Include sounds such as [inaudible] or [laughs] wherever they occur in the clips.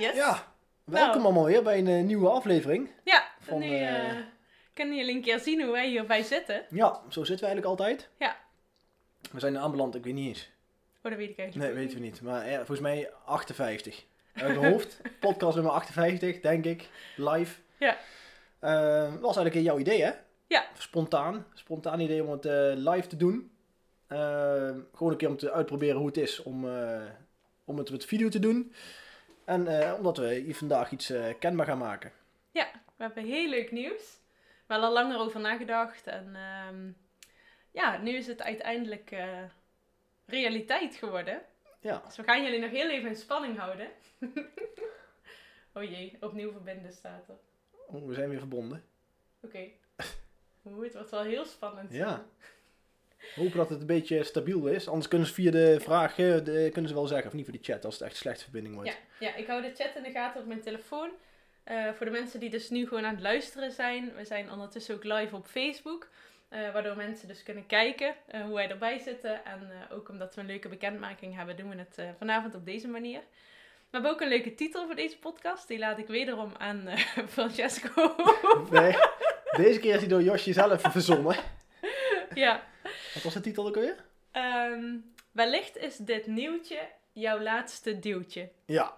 Yes? Ja, welkom Nou. allemaal weer bij een eh, nieuwe aflevering. Ja, Van, nu eh, eh, kunnen jullie een keer zien hoe wij hierbij zitten. Ja, zo zitten we eigenlijk altijd. Ja. We zijn aanbeland, ik weet niet eens. Oh, dat weet ik eigenlijk Nee, weten we niet. Maar ja, volgens mij 58. Uit mijn hoofd, [laughs] podcast nummer 58, denk ik, live. Ja. Was eigenlijk jouw idee, hè? Ja. Spontaan. Spontaan idee om het live te doen. Gewoon een keer om te uitproberen hoe het is om, om het met video te doen. En eh, omdat we hier vandaag iets eh, kenbaar gaan maken. We hebben heel leuk nieuws. Wel al langer over nagedacht. En ehm, ja, nu is het uiteindelijk eh, realiteit geworden. Ja, Dus we gaan jullie nog heel even in spanning houden. [laughs] oh jee, opnieuw verbinden staat er. oh, we zijn weer verbonden. Oké. [laughs] Oeh, het wordt wel heel spannend. Ja. Hopen dat het een beetje stabiel is. Anders kunnen ze via de vragen, de, kunnen ze wel zeggen, of niet via de chat, als het echt slechte verbinding wordt. Ja, ja, ik hou de chat in de gaten op mijn telefoon. Eh, voor de mensen die dus nu gewoon aan het luisteren zijn. We zijn ondertussen ook live op Facebook. eh, waardoor mensen dus kunnen kijken eh, hoe wij erbij zitten. En eh, ook omdat we een leuke bekendmaking hebben, doen we het eh, vanavond op deze manier. We hebben ook een leuke titel voor deze podcast. Die laat ik wederom aan eh, [laughs] Francesco. Nee, deze keer is hij door Josje zelf verzonnen. ja. Wat was de titel ook alweer? Ehm, wellicht is dit nieuwtje jouw laatste duwtje. Ja,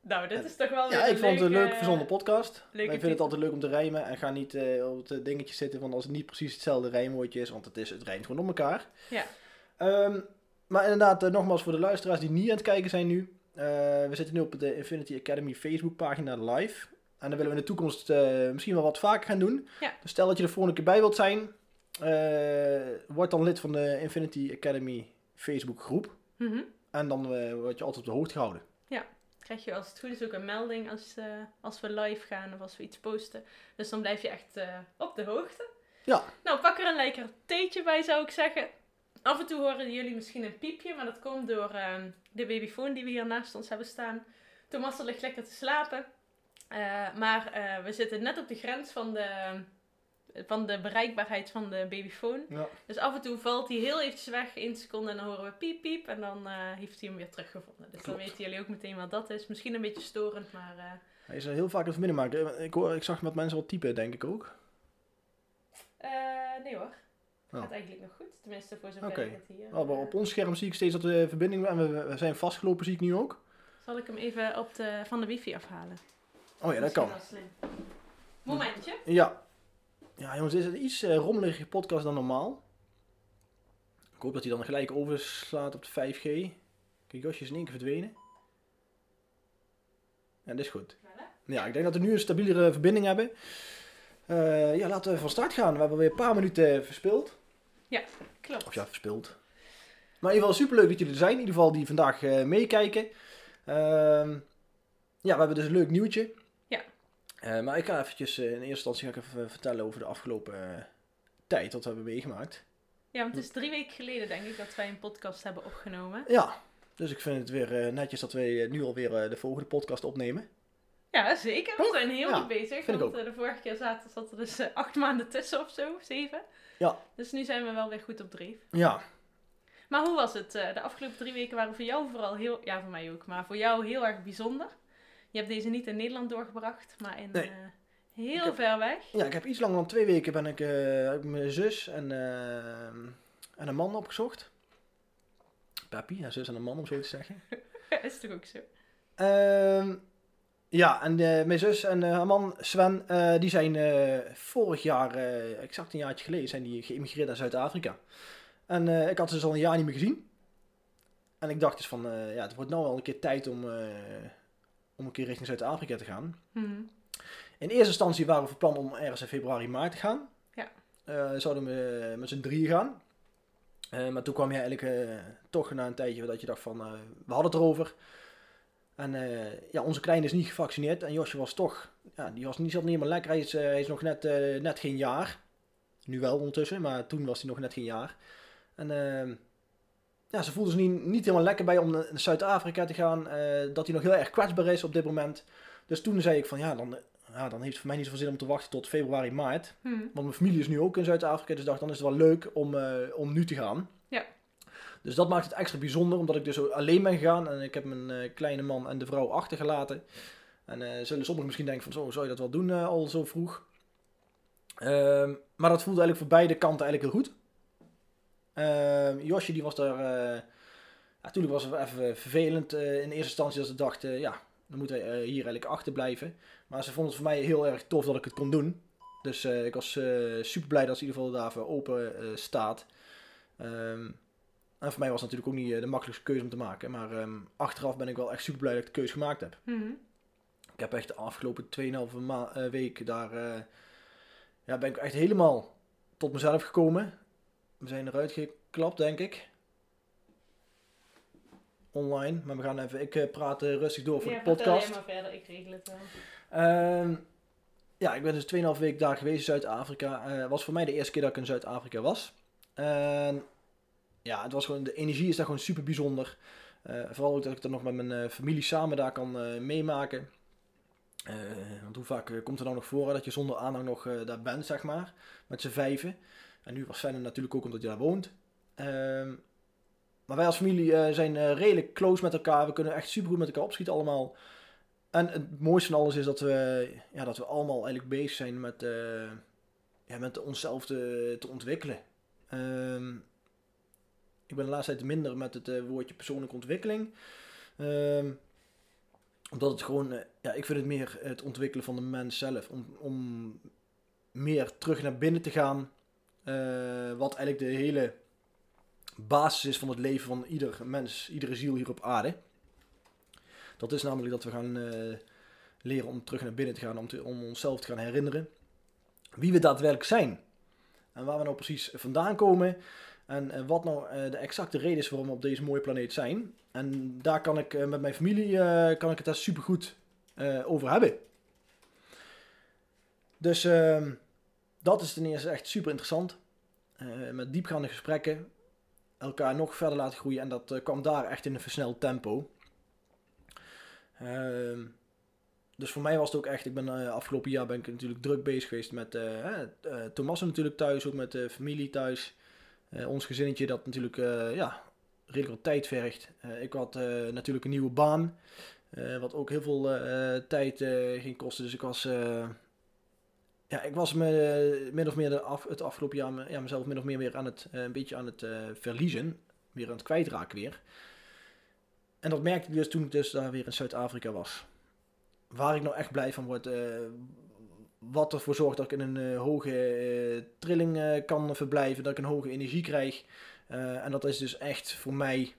Nou, dit is toch wel weer ja ik vond het een leuk verzonnen podcast. Wij leuke vinden het titel. altijd leuk om te rijmen en gaan niet eh, op het dingetje zitten van als het niet precies hetzelfde rijmwoordje is, want het, is, het rijmt gewoon op elkaar. Ja. Ehm, maar inderdaad, eh, nogmaals voor de luisteraars die niet aan het kijken zijn nu. eh, we zitten nu op de Infinity Academy Facebookpagina live. En dan willen we in de toekomst misschien wel wat vaker gaan doen. Ja. Dus stel dat je er volgende keer bij wilt zijn. Eh, word dan lid van de Infinity Academy Facebook groep. Mhm. En dan eh, word je altijd op de hoogte gehouden. krijg je als het goed is ook een melding als, eh, als we live gaan of als we iets posten. Dus dan blijf je echt op de hoogte. Ja. Nou, pak er een lekker theetje bij zou ik zeggen. Af en toe horen jullie misschien een piepje, maar dat komt door ehm, de babyfoon die we hier naast ons hebben staan. Thomas ligt lekker te slapen. Maar we zitten net op de grens van de, van de bereikbaarheid van de babyfoon. Ja. Dus af en toe valt hij heel eventjes weg, één seconde, en dan horen we piep piep. En dan eh, heeft hij hem weer teruggevonden. Dus dan weten jullie ook meteen wat dat is. Misschien een beetje storend, maar eh, Hij is er heel vaak een verbinding maken. Ik, hoor, ik zag met mensen wel typen, denk ik ook. eh, nee hoor. Oh. Gaat eigenlijk nog goed. Tenminste, voor zover ik het hier... Oh, op ons scherm zie ik steeds dat de verbinding... En we, we zijn vastgelopen, zie ik nu ook. Zal ik hem even op de, van de wifi afhalen? Oh ja, dat Misschien kan. Momentje. Ja. Ja, jongens, dit is een iets uh, rommeliger podcast dan normaal. Ik hoop dat hij dan gelijk overslaat op de 5G. Kijk, Josje is in één keer verdwenen. Ja, dat is goed. Ja, ik denk dat we nu een stabielere verbinding hebben. Eh, ja, laten we van start gaan. We hebben weer een paar minuten verspild. Klopt. Of ja, verspild. Maar in ieder geval superleuk dat jullie er zijn. In ieder geval die vandaag eh, meekijken. Ehm, ja, we hebben dus een leuk nieuwtje. Eh, maar ik ga eventjes, eh, in eerste instantie ga ik even vertellen over de afgelopen eh, tijd. Wat we hebben meegemaakt. Ja, want het is drie weken geleden denk ik dat wij een podcast hebben opgenomen. Ja, dus ik vind het weer eh, netjes dat we nu alweer eh, de volgende podcast opnemen. Ja, zeker. We zijn heel Ja, goed bezig. want eh, de vorige keer zaten, zat er dus eh, acht maanden tussen of zo, zeven. Ja. Dus nu zijn we wel weer goed op dreef. Ja, Maar hoe was het? Eh, De afgelopen drie weken waren voor jou vooral heel, ja voor mij ook, maar voor jou heel erg bijzonder. Je hebt deze niet in Nederland doorgebracht, maar in Nee. eh, heel heb- ver weg. ja, ik heb iets langer dan twee weken ben ik, eh, mijn zus en, eh, en een man opgezocht. Papi, ja, zus en een man om zo te zeggen. [laughs] is toch ook zo? Ehm, ja, en mijn zus en haar man Sven, die zijn vorig jaar, exact een jaartje geleden, zijn die geïmigreerd naar Zuid-Afrika. En ik had ze dus al een jaar niet meer gezien. En ik dacht dus van, ja, het wordt nou wel een keer tijd om, om een keer richting Zuid-Afrika te gaan. Mhm. In eerste instantie waren we van plan om ergens in februari, maart te gaan. Ja. Eh, zouden we met z'n drieën gaan. Eh, maar toen kwam je eigenlijk eh, toch na een tijdje dat je dacht van, we hadden het erover. En ja, onze kleine is niet gevaccineerd. En Josje was toch, ja, die was niet, zat niet helemaal lekker. Hij is, hij is nog net, net geen jaar. Nu wel ondertussen, maar toen was hij nog net geen jaar. En ja, ze voelde zich niet, niet helemaal lekker bij om naar Zuid-Afrika te gaan. eh, dat hij nog heel erg kwetsbaar is op dit moment. Dus toen zei ik van ja, dan, ja, dan heeft het voor mij niet zoveel zin om te wachten tot februari, maart. Hm. Want mijn familie is nu ook in Zuid-Afrika, dus dacht dan is het wel leuk om, eh, om nu te gaan. Ja. Dus dat maakt het extra bijzonder, omdat ik dus alleen ben gegaan. En ik heb mijn eh, kleine man en de vrouw achtergelaten. En zullen sommigen misschien denken van zo, zou je dat wel doen al zo vroeg? Ehm, maar dat voelde eigenlijk voor beide kanten eigenlijk heel goed. Ehm, Josje die was daar... eh natuurlijk was het even vervelend eh, in eerste instantie dat ze dachten, ja, dan moeten eh, hier eigenlijk achterblijven. Maar ze vonden het voor mij heel erg tof dat ik het kon doen. Dus eh, ik was super blij dat ze in ieder geval daarvoor open eh, staat. Ehm, en voor mij was het natuurlijk ook niet eh, de makkelijkste keuze om te maken. Maar ehm, achteraf ben ik wel echt super blij dat ik de keuze gemaakt heb. Hm. Ik heb echt de afgelopen 2,5 ma- eh, week daar... eh, ja, ben ik echt helemaal tot mezelf gekomen. We zijn eruit geklapt, denk ik. Online. Maar we gaan even... Ik eh, praat eh, rustig door voor ja, de podcast. jij maar verder, ik regel het wel. Ehm, ja, ik ben dus 2,5 week daar geweest in Zuid-Afrika. Eh was voor mij de eerste keer dat ik in Zuid-Afrika was. En ja, het was gewoon, de energie is daar gewoon super bijzonder. Vooral ook dat ik er nog met mijn familie samen daar kan meemaken. Want hoe vaak komt er dan nog voor dat je zonder aanhang nog daar bent, zeg maar. Met z'n vijven. En nu Sven natuurlijk ook omdat je daar woont. Ehm, maar wij als familie eh, zijn eh, redelijk close met elkaar. We kunnen echt super goed met elkaar opschieten allemaal. En het mooiste van alles is dat we, ja, dat we allemaal eigenlijk bezig zijn met, eh, ja, met onszelf te, ontwikkelen. Ehm, ik ben de laatste tijd minder met het woordje persoonlijke ontwikkeling. Ehm, omdat het gewoon, ja, ik vind het meer het ontwikkelen van de mens zelf. Om, om meer terug naar binnen te gaan. Eh, wat eigenlijk de hele basis is van het leven van ieder mens, iedere ziel hier op aarde. Dat is namelijk dat we gaan eh, leren om terug naar binnen te gaan, om, om onszelf te gaan herinneren wie we daadwerkelijk zijn. En waar we nou precies vandaan komen. En eh, wat nou de exacte reden is waarom we op deze mooie planeet zijn. En daar kan ik met mijn familie kan ik het daar super goed over hebben. Dus ehm, dat is ten eerste echt super interessant. Eh, met diepgaande gesprekken. Elkaar nog verder laten groeien. En dat eh, kwam daar echt in een versneld tempo. Ehm, dus voor mij was het ook echt, ik ben eh, afgelopen jaar ben ik natuurlijk druk bezig geweest met Thomas natuurlijk thuis, ook met de familie thuis. Ons gezinnetje dat natuurlijk ja, redelijk wat tijd vergt. Ik had natuurlijk een nieuwe baan, wat ook heel veel tijd ging kosten. Dus ik was, ja, ik was me eh, min of meer de af, het afgelopen jaar me- ja, mezelf min of meer weer aan het, eh, een beetje aan het eh, verliezen. Weer aan het kwijtraken weer. En dat merkte ik dus toen ik dus daar weer in Zuid-Afrika was. Waar ik nou echt blij van word. wat ervoor zorgt dat ik in een hoge trilling kan verblijven. Dat ik een hoge energie krijg. En dat is dus echt voor mij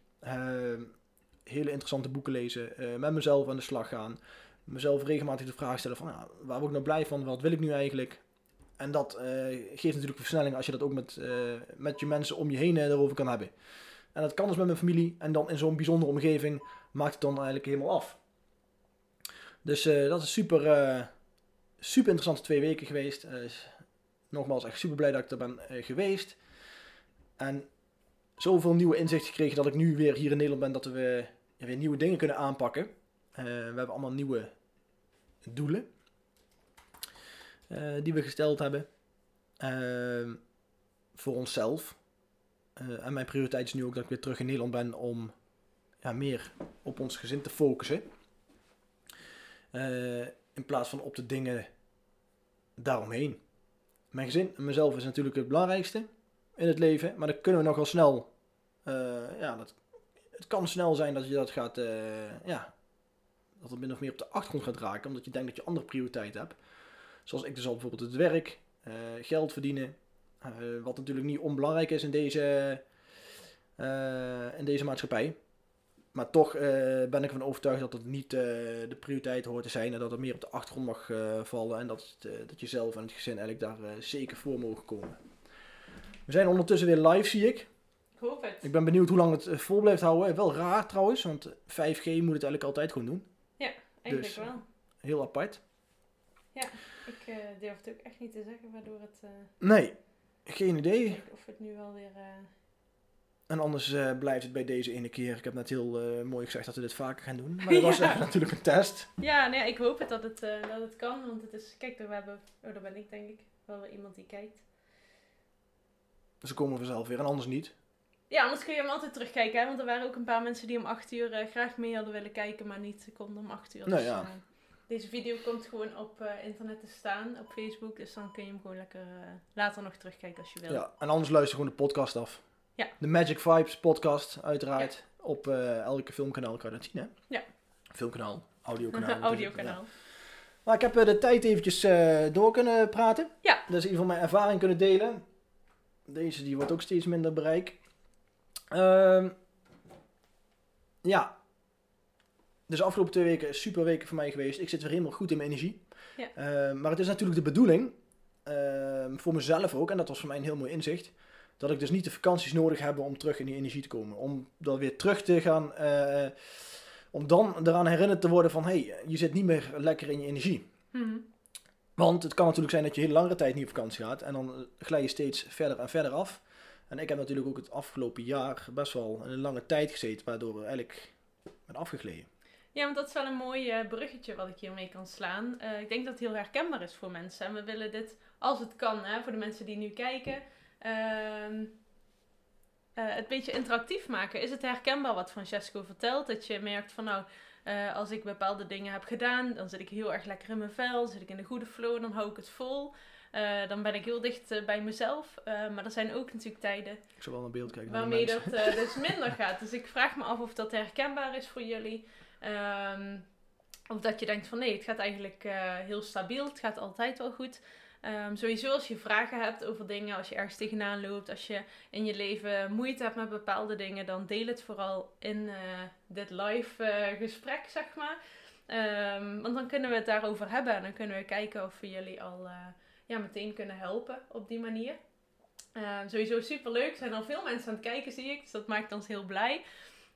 hele interessante boeken lezen. met mezelf aan de slag gaan. Mezelf regelmatig de vraag stellen van waar word ik nou blij van? Wat wil ik nu eigenlijk? En dat eh, geeft natuurlijk versnelling als je dat ook met, eh, met je mensen om je heen eh, erover kan hebben. En dat kan dus met mijn familie. En dan in zo'n bijzondere omgeving maakt het dan eigenlijk helemaal af. Dus dat is super, super interessante twee weken geweest. Nogmaals, echt super blij dat ik er ben geweest. En zoveel nieuwe inzichten gekregen dat ik nu weer hier in Nederland ben. Dat we weer nieuwe dingen kunnen aanpakken. Eh, we hebben allemaal nieuwe doelen. eh, die we gesteld hebben. Ehm, voor onszelf. Eh, en mijn prioriteit is nu ook dat ik weer terug in Nederland ben om ja, meer op ons gezin te focussen. In plaats van op de dingen daaromheen. Mijn gezin en mezelf is natuurlijk het belangrijkste in het leven. Maar dan kunnen we nogal snel. ja, dat, het kan snel zijn dat je dat gaat. ja, dat het min of meer op de achtergrond gaat raken. Omdat je denkt dat je andere prioriteiten hebt. Zoals ik dus al bijvoorbeeld het werk, eh, geld verdienen. eh, wat natuurlijk niet onbelangrijk is in deze, eh, in deze maatschappij. Maar toch ben ik ervan overtuigd dat het niet de prioriteit hoort te zijn. En dat het meer op de achtergrond mag vallen. En dat, het, dat je zelf en het gezin eigenlijk daar zeker voor mogen komen. We zijn ondertussen weer live, zie ik. Ik hoop het. Ik ben benieuwd hoe lang het vol blijft houden. Wel raar trouwens, want 5G moet het eigenlijk altijd gewoon doen. Eigenlijk Dus, wel. Heel apart. Ik eh, durf het ook echt niet te zeggen waardoor het... eh, Nee, geen idee. of het nu wel weer... eh, En anders eh, blijft het bij deze ene keer. Ik heb net heel eh, mooi gezegd dat we dit vaker gaan doen. Maar [laughs] dat was Ja. eh, natuurlijk een test. Ja, nee, ik hoop het dat het, eh, dat het kan. Want het is... Kijk, we hebben... Oh, daar ben ik denk ik. Wel weer iemand die kijkt. Dus dan komen we vanzelf weer en anders niet. Ja, anders kun je hem altijd terugkijken. Hè? Want er waren ook een paar mensen die om 8 uur eh, graag mee hadden willen kijken, maar niet konden om 8 uur. Nou dus, ja. eh, deze video komt gewoon op eh, internet te staan, op Facebook. Dus dan kun je hem gewoon lekker later nog terugkijken als je wil. Ja, en anders luister gewoon de podcast af. Ja. De Magic Vibes podcast, uiteraard. Op elke filmkanaal kan je dat zien, hè? Ja. Filmkanaal, audiokanaal. [laughs] Audiokanaal. Maar ik heb de tijd eventjes door kunnen praten. Ja. Dus in ieder geval mijn ervaring kunnen delen. Deze die wordt ook steeds minder bereik. Ehm, ja. Dus de afgelopen twee weken super weken voor mij geweest. Ik zit weer helemaal goed in mijn energie. Ja. Ehm, maar het is natuurlijk de bedoeling, ehm, voor mezelf ook, en dat was voor mij een heel mooi inzicht, dat ik dus niet de vakanties nodig heb om terug in die energie te komen. Om dan weer terug te gaan, eh, om dan eraan herinnerd te worden van, hé, hey, je zit niet meer lekker in je energie. Mhm. Want het kan natuurlijk zijn dat je heel langere tijd niet op vakantie gaat en dan glij je steeds verder en verder af. En ik heb natuurlijk ook het afgelopen jaar best wel een lange tijd gezeten, waardoor ik eigenlijk ben afgegleden. Ja, want dat is wel een mooi eh, bruggetje wat ik hiermee kan slaan. Eh, ik denk dat het heel herkenbaar is voor mensen. En we willen dit, als het kan, hè, voor de mensen die nu kijken, ehm, eh, het beetje interactief maken. Is het herkenbaar wat Francesco vertelt? Dat je merkt van nou, als ik bepaalde dingen heb gedaan, dan zit ik heel erg lekker in mijn vel, zit ik in de goede flow, dan hou ik het vol. Eh, dan ben ik heel dicht eh, bij mezelf. Eh, maar er zijn ook natuurlijk tijden Ik zal wel naar beeld kijken. waarmee dat dus minder gaat. Dus ik vraag me af of dat herkenbaar is voor jullie. Ehm, of dat je denkt van nee, het gaat eigenlijk heel stabiel. Het gaat altijd wel goed. Ehm, sowieso als je vragen hebt over dingen, als je ergens tegenaan loopt, als je in je leven moeite hebt met bepaalde dingen, dan deel het vooral in dit live gesprek, zeg maar. Ehm, want dan kunnen we het daarover hebben en dan kunnen we kijken of we jullie al ja, meteen kunnen helpen op die manier. Ehm, sowieso super leuk. Er zijn al veel mensen aan het kijken, zie ik. Dus dat maakt ons heel blij.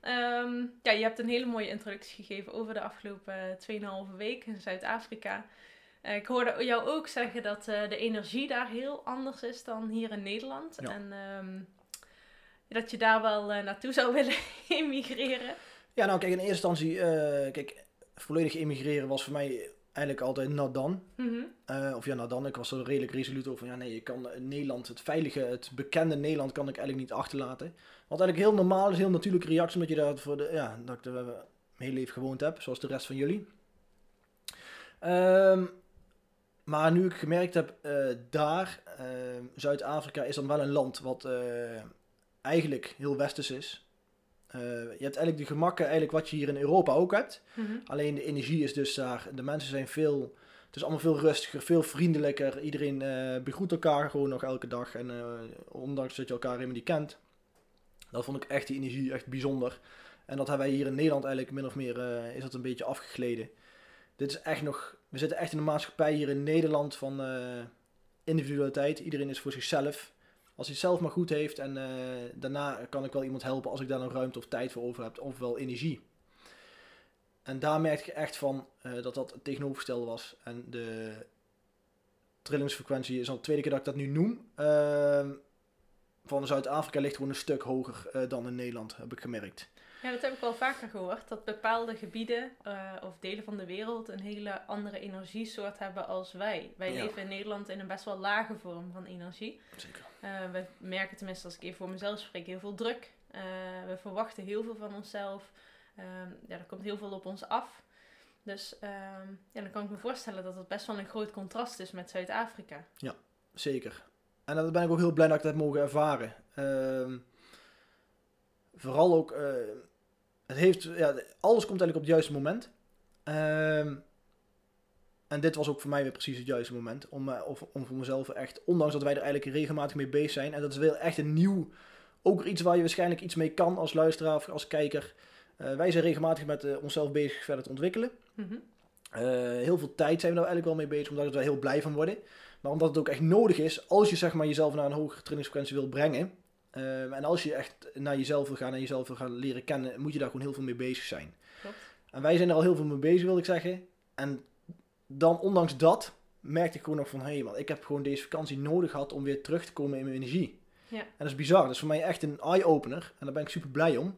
Ehm, ja, je hebt een hele mooie introductie gegeven over de afgelopen 2,5 week in Zuid-Afrika. Eh, ik hoorde jou ook zeggen dat eh, de energie daar heel anders is dan hier in Nederland. Ja. En ehm, dat je daar wel eh, naartoe zou [laughs] willen emigreren. Ja, nou kijk, in eerste instantie, kijk, volledig emigreren was voor mij eigenlijk altijd not dan. Mhm. Eh, of ja, nou dan, ik was er redelijk resoluut over. Ja, nee, je kan Nederland, het veilige, het bekende Nederland kan ik eigenlijk niet achterlaten. Wat eigenlijk heel normaal is, heel natuurlijke reactie, omdat je daar voor de, ja, dat ik er eh, mijn hele leven gewoond heb, zoals de rest van jullie. Ehm, maar nu ik gemerkt heb, eh, daar, ehm, Zuid-Afrika is dan wel een land wat eigenlijk heel westers is. Eh, je hebt eigenlijk de gemakken, eigenlijk wat je hier in Europa ook hebt. Mhm. Alleen de energie is dus daar. De mensen zijn veel. Het is allemaal veel rustiger, veel vriendelijker. Iedereen eh begroet elkaar gewoon nog elke dag. En eh, ondanks dat je elkaar helemaal niet kent. Dat vond ik echt die energie echt bijzonder. En dat hebben wij hier in Nederland eigenlijk min of meer is dat een beetje afgegleden. Dit is echt nog. We zitten echt in een maatschappij hier in Nederland van individualiteit. Iedereen is voor zichzelf. Als hij het zelf maar goed heeft en eh, daarna kan ik wel iemand helpen als ik daar nog ruimte of tijd voor over heb, of wel energie. En daar merkte ik echt van eh, dat dat het tegenovergestelde was. En de trillingsfrequentie is al de tweede keer dat ik dat nu noem. Ehm, van Zuid-Afrika ligt gewoon een stuk hoger eh, dan in Nederland, heb ik gemerkt. Ja, dat heb ik wel vaker gehoord. Dat bepaalde gebieden eh, of delen van de wereld een hele andere energiesoort hebben als wij. Wij Ja. leven in Nederland in een best wel lage vorm van energie. Zeker. Eh, we merken tenminste, als ik even voor mezelf spreek, heel veel druk. Eh, we verwachten heel veel van onszelf. Ehm, ja, er komt heel veel op ons af. Dus ehm, ja, dan kan ik me voorstellen dat het best wel een groot contrast is met Zuid-Afrika. Zeker. En daar ben ik ook heel blij dat ik dat heb mogen ervaren. Vooral ook, eh, het heeft, ja, alles komt eigenlijk op het juiste moment. Ehm, en dit was ook voor mij weer precies het juiste moment. Om, of, om voor mezelf echt, ondanks dat wij er eigenlijk regelmatig mee bezig zijn. En dat is wel echt een nieuw, ook iets waar je waarschijnlijk iets mee kan als luisteraar of als kijker. Eh, wij zijn regelmatig met onszelf bezig verder te ontwikkelen. Mhm. Heel veel tijd zijn we daar eigenlijk wel mee bezig, omdat we heel blij van worden. Maar omdat het ook echt nodig is, als je zeg maar, jezelf naar een hogere trainingsfrequentie wil brengen. Ehm, en als je echt naar jezelf wil gaan en jezelf wil gaan leren kennen, moet je daar gewoon heel veel mee bezig zijn. Klopt. En wij zijn er al heel veel mee bezig, wil ik zeggen. En dan, ondanks dat, merkte ik gewoon nog van... Hé hey man, ik heb gewoon deze vakantie nodig gehad om weer terug te komen in mijn energie. Ja. En dat is bizar. Dat is voor mij echt een eye-opener. En daar ben ik super blij om.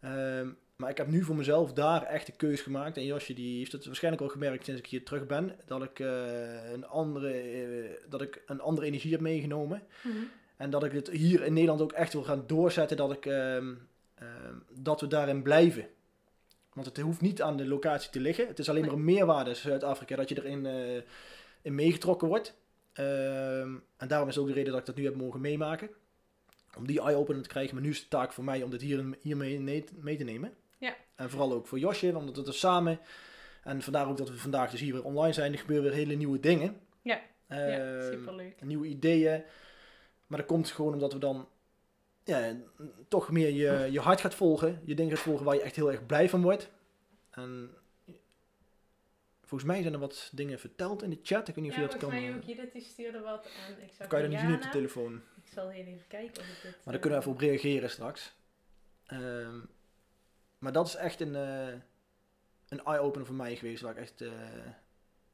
Ehm, maar ik heb nu voor mezelf daar echt de keus gemaakt. En Josje die heeft het waarschijnlijk al gemerkt sinds ik hier terug ben. Dat ik, eh, een, andere, eh, dat ik een andere energie heb meegenomen. Mhm. En dat ik het hier in Nederland ook echt wil gaan doorzetten. Dat, ik, ehm, ehm, dat we daarin blijven. Want het hoeft niet aan de locatie te liggen. Het is alleen maar een meerwaarde Zuid-Afrika dat je erin eh, in meegetrokken wordt. Ehm, en daarom is ook de reden dat ik dat nu heb mogen meemaken. Om die eye-opener te krijgen. Maar nu is de taak voor mij om dit hier, hiermee mee, mee te nemen. Ja. En vooral ook voor Josje, want dat is samen. En vandaar ook dat we vandaag dus hier weer online zijn. Er gebeuren weer hele nieuwe dingen. Ja. ja, superleuk. nieuwe ideeën. Maar dat komt gewoon omdat we dan ja, toch meer je, je hart gaat volgen. Je dingen gaat volgen waar je echt heel erg blij van wordt. En volgens mij zijn er wat dingen verteld in de chat. Ik weet niet of Ja, je dat kan. volgens mij eh, ook. Judith die stuurde wat. En ik zag kan je dat niet zien op de telefoon. Ik zal heel even kijken of ik dit... Maar daar kunnen we even op reageren straks. Ehm, maar dat is echt een, eh, een eye-opener voor mij geweest. Waar ik echt eh,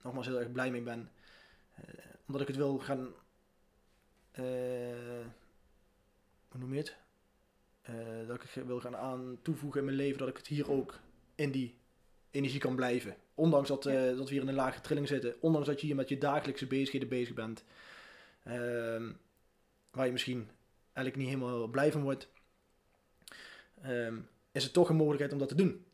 nogmaals heel erg blij mee ben. Eh, omdat ik het wil gaan. Eh, hoe noem je het? Eh, dat ik wil gaan aan toevoegen in mijn leven. Dat ik het hier ook in die energie kan blijven. Ondanks dat, eh, dat we hier in een lage trilling zitten. Ondanks dat je hier met je dagelijkse bezigheden bezig bent. Ehm, waar je misschien eigenlijk niet helemaal blij van wordt. Ehm, is het toch een mogelijkheid om dat te doen.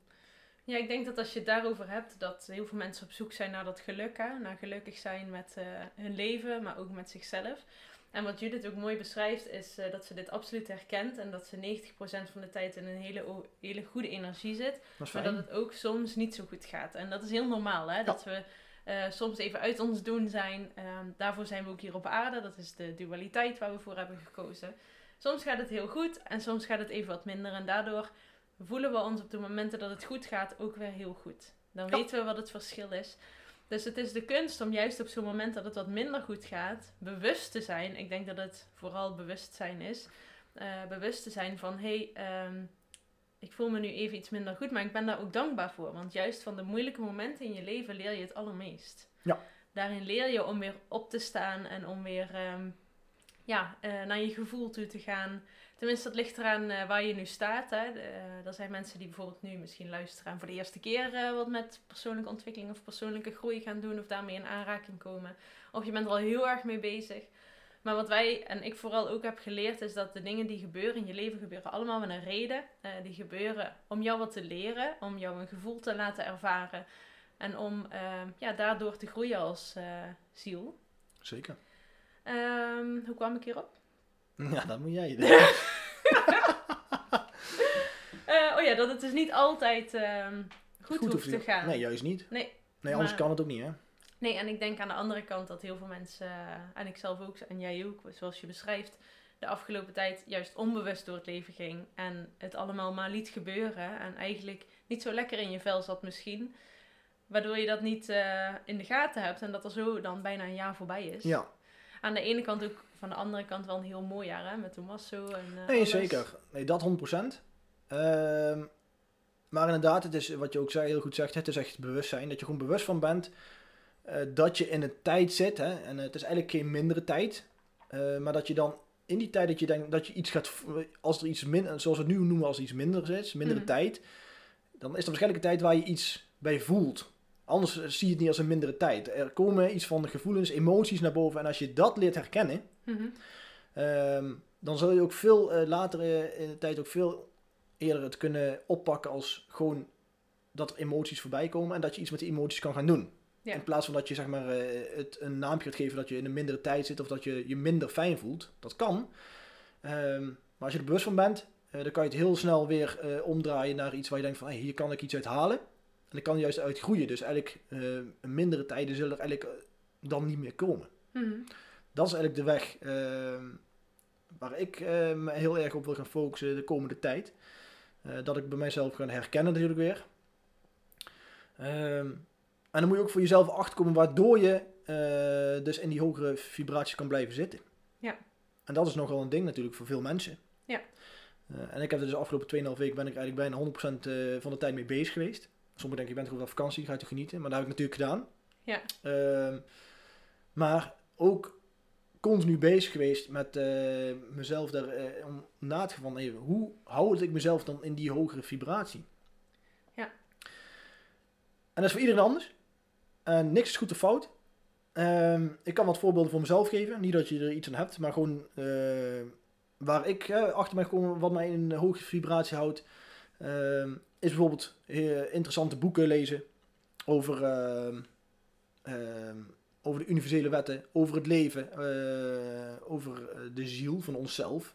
Ja, ik denk dat als je het daarover hebt, dat heel veel mensen op zoek zijn naar dat geluk. Hè? Naar gelukkig zijn met hun leven, maar ook met zichzelf. En wat Judith ook mooi beschrijft, is eh, dat ze dit absoluut herkent. En dat ze 90% van de tijd in een hele, hele goede energie zit. Dat Maar dat het ook soms niet zo goed gaat. En dat is heel normaal, hè? Dat we eh, soms even uit ons doen zijn. Ehm, daarvoor zijn we ook hier op aarde. Dat is de dualiteit waar we voor hebben gekozen. Soms gaat het heel goed en soms gaat het even wat minder. En daardoor voelen we ons op de momenten dat het goed gaat ook weer heel goed. Dan Ja. weten we wat het verschil is. Dus het is de kunst om juist op zo'n moment dat het wat minder goed gaat, bewust te zijn. Ik denk dat het vooral bewustzijn is. eh, bewust te zijn van, hé, hey, ehm, ik voel me nu even iets minder goed, maar ik ben daar ook dankbaar voor. Want juist van de moeilijke momenten in je leven leer je het allermeest. Ja. Daarin leer je om weer op te staan en om weer ehm, ja, eh, naar je gevoel toe te gaan. Tenminste, dat ligt eraan eh, waar je nu staat. Hè. Eh, er zijn mensen die bijvoorbeeld nu misschien luisteren en voor de eerste keer eh, wat met persoonlijke ontwikkeling of persoonlijke groei gaan doen of daarmee in aanraking komen. Of je bent er al heel erg mee bezig. Maar wat wij en ik vooral ook heb geleerd is dat de dingen die gebeuren in je leven gebeuren allemaal met een reden. Die gebeuren om jou wat te leren, om jou een gevoel te laten ervaren en om eh, ja, daardoor te groeien als ziel. Zeker. Ehm, hoe kwam ik hierop? [laughs] Ja, dat moet jij. [laughs] Eh, oh ja, dat het dus niet altijd ehm, goed, hoeft hoeft te gaan. Nee, juist niet. Nee. Nee, anders Maar- kan het ook niet, hè? Nee, en ik denk aan de andere kant dat heel veel mensen, eh, en ik zelf ook, en jij ook, zoals je beschrijft, de afgelopen tijd juist onbewust door het leven ging. En het allemaal maar liet gebeuren. En eigenlijk niet zo lekker in je vel zat misschien. Waardoor je dat niet eh, in de gaten hebt. En dat er zo dan bijna een jaar voorbij is. Ja, Aan de ene kant ook, van de andere kant wel een heel mooi jaar hè, met Tommaso. En, eh, nee, alles. zeker. Nee, dat 100%. Ehm, maar inderdaad, het is wat je ook zei, heel goed zegt, het is echt bewustzijn. Dat je gewoon bewust van bent eh, dat je in een tijd zit. Hè, en het is eigenlijk geen mindere tijd. eh, maar dat je dan in die tijd dat je denkt dat je iets gaat, als er iets minder, zoals we het nu noemen als iets minder is, mindere Mhm. tijd. Dan is er waarschijnlijk een tijd waar je iets bij voelt. Anders zie je het niet als een mindere tijd. Er komen iets van de gevoelens, emoties naar boven. En als je dat leert herkennen, Mhm. Ehm, dan zul je ook veel eh, later eh, in de tijd ook veel eerder het kunnen oppakken als gewoon dat er emoties voorbij komen en dat je iets met die emoties kan gaan doen. Ja. In plaats van dat je zeg maar, eh, het een naampje gaat geven dat je in een mindere tijd zit of dat je je minder fijn voelt. Dat kan. Ehm, maar als je er bewust van bent, dan kan je het heel snel weer omdraaien naar iets waar je denkt van hey, hier kan ik iets uit halen. En dan kan juist uit groeien. Dus eigenlijk eh, mindere tijden zullen er eigenlijk eh, dan niet meer komen Mhm. dat is eigenlijk de weg ehm, waar ik eh, me heel erg op wil gaan focussen de komende tijd. Eh, dat ik bij mijzelf ga herkennen natuurlijk weer. Ehm, en dan moet je ook voor jezelf achterkomen waardoor je eh, dus in die hogere vibraties kan blijven zitten. Ja. En dat is nogal een ding natuurlijk voor veel mensen. Ja. Eh, en ik heb er dus de afgelopen 2,5 weken ben ik eigenlijk bijna 100% eh, van de tijd mee bezig geweest. Sommigen denken, je bent gewoon op vakantie, ga je te genieten. Maar dat heb ik natuurlijk gedaan. Ja. Ehm, maar ook continu bezig geweest met eh, mezelf daar eh, om na te gaan van even, hoe houd ik mezelf dan in die hogere vibratie? Ja. En dat is voor iedereen anders. En niks is goed of fout. Ehm, ik kan wat voorbeelden voor mezelf geven. Niet dat je er iets aan hebt, maar gewoon eh, waar ik achter mij gewoon wat mij in een hoge vibratie houdt. ehm, is bijvoorbeeld eh, interessante boeken lezen over, ehm, ehm, over de universele wetten, over het leven, eh, over eh, de ziel van onszelf.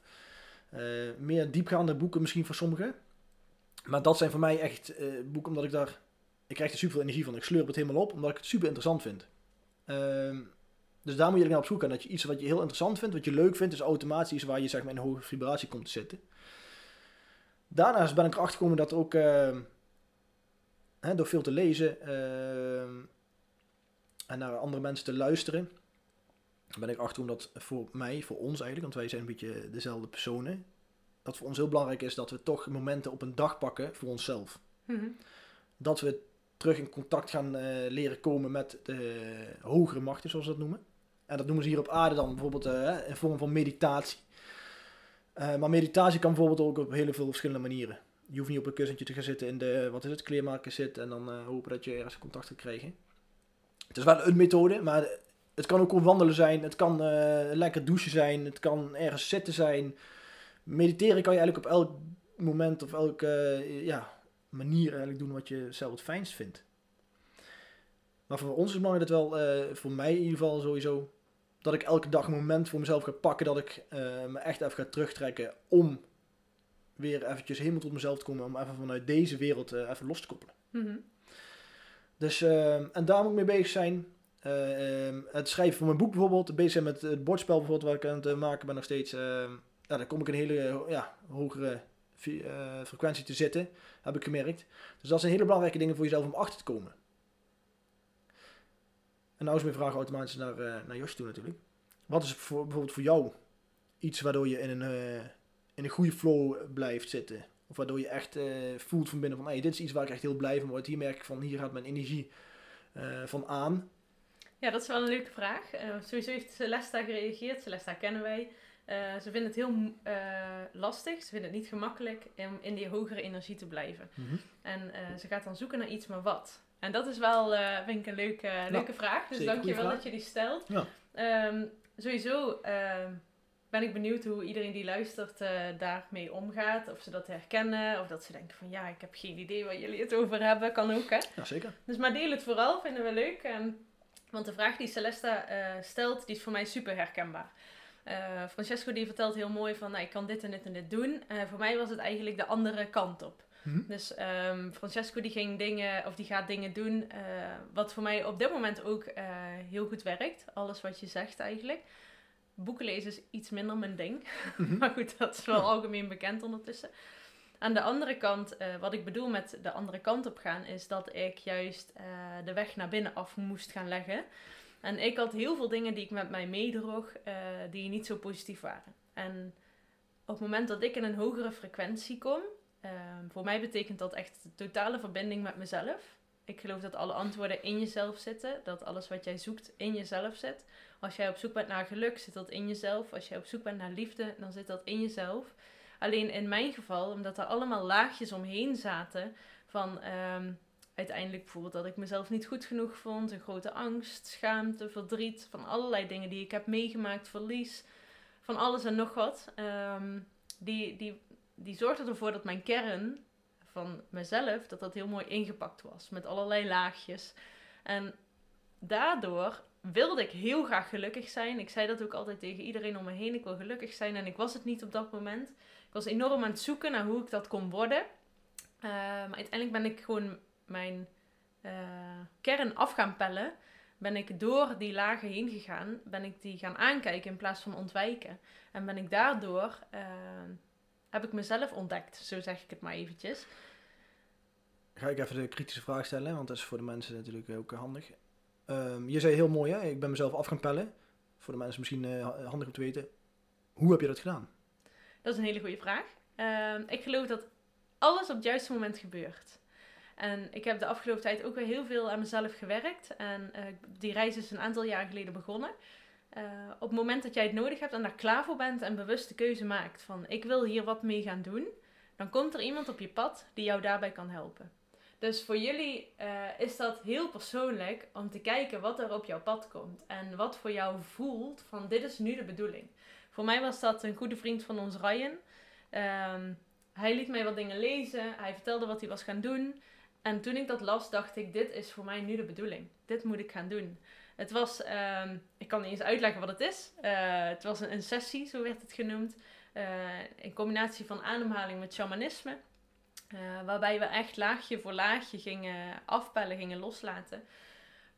Eh, meer diepgaande boeken misschien voor sommigen. Maar dat zijn voor mij echt eh, boeken omdat ik daar... Ik krijg er super veel energie van. Ik slurp het helemaal op omdat ik het super interessant vind. Ehm, dus daar moet je naar op zoek gaan. Dat je iets wat je heel interessant vindt, wat je leuk vindt, is automatisch waar je zeg maar, in een hoge vibratie komt te zitten. Daarnaast ben ik erachter gekomen dat er ook ehm, hè, door veel te lezen ehm, en naar andere mensen te luisteren, ben ik erachter dat voor mij, voor ons eigenlijk, want wij zijn een beetje dezelfde personen, dat voor ons heel belangrijk is dat we toch momenten op een dag pakken voor onszelf. Mhm. Dat we terug in contact gaan eh, leren komen met de hogere machten, zoals we dat noemen. En dat noemen ze hier op aarde dan bijvoorbeeld eh, in vorm van meditatie. Eh, maar meditatie kan bijvoorbeeld ook op heel veel verschillende manieren. Je hoeft niet op een kussentje te gaan zitten in de, wat is het, kleermaker zitten en dan eh, hopen dat je ergens contact gaat krijgen. Het is wel een methode, maar het kan ook wandelen zijn. Het kan eh, lekker douchen zijn. Het kan ergens zitten zijn. Mediteren kan je eigenlijk op elk moment of elke ja, manier eigenlijk doen wat je zelf het fijnst vindt. Maar voor ons is het belangrijk dat wel, voor mij in ieder geval sowieso, dat ik elke dag een moment voor mezelf ga pakken dat ik eh, me echt even ga terugtrekken om weer eventjes helemaal tot mezelf te komen, om even vanuit deze wereld eh, even los te koppelen. Mhm. Dus, ehm, en daar moet ik mee bezig zijn. Eh, ehm, het schrijven van mijn boek bijvoorbeeld, bezig zijn met het bordspel bijvoorbeeld, waar ik aan het eh, maken ben nog steeds. ehm, ja, daar kom ik een hele eh, ja, hogere eh, frequentie te zitten, heb ik gemerkt. Dus dat zijn hele belangrijke dingen voor jezelf om achter te komen. En nou is mijn vraag automatisch naar, eh naar Josje toe natuurlijk. Wat is voor, bijvoorbeeld voor jou iets waardoor je in een, eh, in een goede flow blijft zitten? Of waardoor je echt eh, voelt van binnen van, hey, dit is iets waar ik echt heel blij van word. Hier merk ik van, hier gaat mijn energie van aan. Ja, dat is wel een leuke vraag. Sowieso heeft Celesta gereageerd. Celesta kennen wij. Ze vinden het heel lastig. Ze vinden het niet gemakkelijk om in die hogere energie te blijven. En eh, ze gaat dan zoeken naar iets, maar wat? En dat is wel, eh, vind ik, een leuke, leuke vraag. Dus dank je wel dat je die stelt. Ja. Ehm, sowieso ehm, ben ik benieuwd hoe iedereen die luistert eh, daarmee omgaat. Of ze dat herkennen. Of dat ze denken van ja, ik heb geen idee waar jullie het over hebben. Kan ook hè. Ja, zeker. Dus maar deel het vooral, vinden we leuk. Ehm, want de vraag die Celesta eh, stelt, die is voor mij super herkenbaar. Francesco die vertelt heel mooi van, nou, ik kan dit en dit en dit doen. Voor mij was het eigenlijk de andere kant op. Mhm. Dus ehm, Francesco die ging dingen, of die gaat dingen doen, eh, wat voor mij op dit moment ook eh, heel goed werkt. Alles wat je zegt eigenlijk. Boeken lezen is iets minder mijn ding. [laughs] Mhm. Maar goed, dat is wel algemeen bekend ondertussen. Aan de andere kant, eh, wat ik bedoel met de andere kant op gaan, is dat ik juist de weg naar binnen af moest gaan leggen. En ik had heel veel dingen die ik met mij meedroeg, die niet zo positief waren. En op het moment dat ik in een hogere frequentie kom, ehm, voor mij betekent dat echt totale verbinding met mezelf. Ik geloof dat alle antwoorden in jezelf zitten, dat alles wat jij zoekt in jezelf zit. Als jij op zoek bent naar geluk, zit dat in jezelf. Als jij op zoek bent naar liefde, dan zit dat in jezelf. Alleen in mijn geval, omdat er allemaal laagjes omheen zaten van ehm, uiteindelijk bijvoorbeeld dat ik mezelf niet goed genoeg vond, een grote angst, schaamte, verdriet, van allerlei dingen die ik heb meegemaakt, verlies, van alles en nog wat. ehm, die, die, die zorgde ervoor dat mijn kern van mezelf, dat dat heel mooi ingepakt was, met allerlei laagjes. En daardoor wilde ik heel graag gelukkig zijn. Ik zei dat ook altijd tegen iedereen om me heen. Ik wil gelukkig zijn en ik was het niet op dat moment. Ik was enorm aan het zoeken naar hoe ik dat kon worden. Eh, maar uiteindelijk ben ik gewoon mijn eh, kern af gaan pellen. Ben ik door die lagen heen gegaan. Ben ik die gaan aankijken in plaats van ontwijken. En ben ik daardoor... eh, heb ik mezelf ontdekt. Zo zeg ik het maar eventjes. Ga ik even de kritische vraag stellen, want dat is voor de mensen natuurlijk ook handig. Ehm, je zei heel mooi, hè? ik ben mezelf af gaan pellen. Voor de mensen misschien eh, handig om te weten. Hoe heb je dat gedaan? Dat is een hele goede vraag. Ehm, ik geloof dat alles op het juiste moment gebeurt. En ik heb de afgelopen tijd ook weer heel veel aan mezelf gewerkt. En eh, die reis is een aantal jaar geleden begonnen. Eh, op het moment dat jij het nodig hebt en daar klaar voor bent en bewust de keuze maakt van ik wil hier wat mee gaan doen, dan komt er iemand op je pad die jou daarbij kan helpen. Dus voor jullie eh, is dat heel persoonlijk om te kijken wat er op jouw pad komt en wat voor jou voelt van dit is nu de bedoeling. Voor mij was dat een goede vriend van ons, Ryan. Ehm, hij liet mij wat dingen lezen, hij vertelde wat hij was gaan doen. En toen ik dat las, dacht ik, dit is voor mij nu de bedoeling. Dit moet ik gaan doen. Het was, ehm, ik kan niet eens uitleggen wat het is. Uh, het was een, een, sessie, zo werd het genoemd. Uh, in combinatie van ademhaling met shamanisme. Uh, waarbij we echt laagje voor laagje gingen afpellen, gingen loslaten.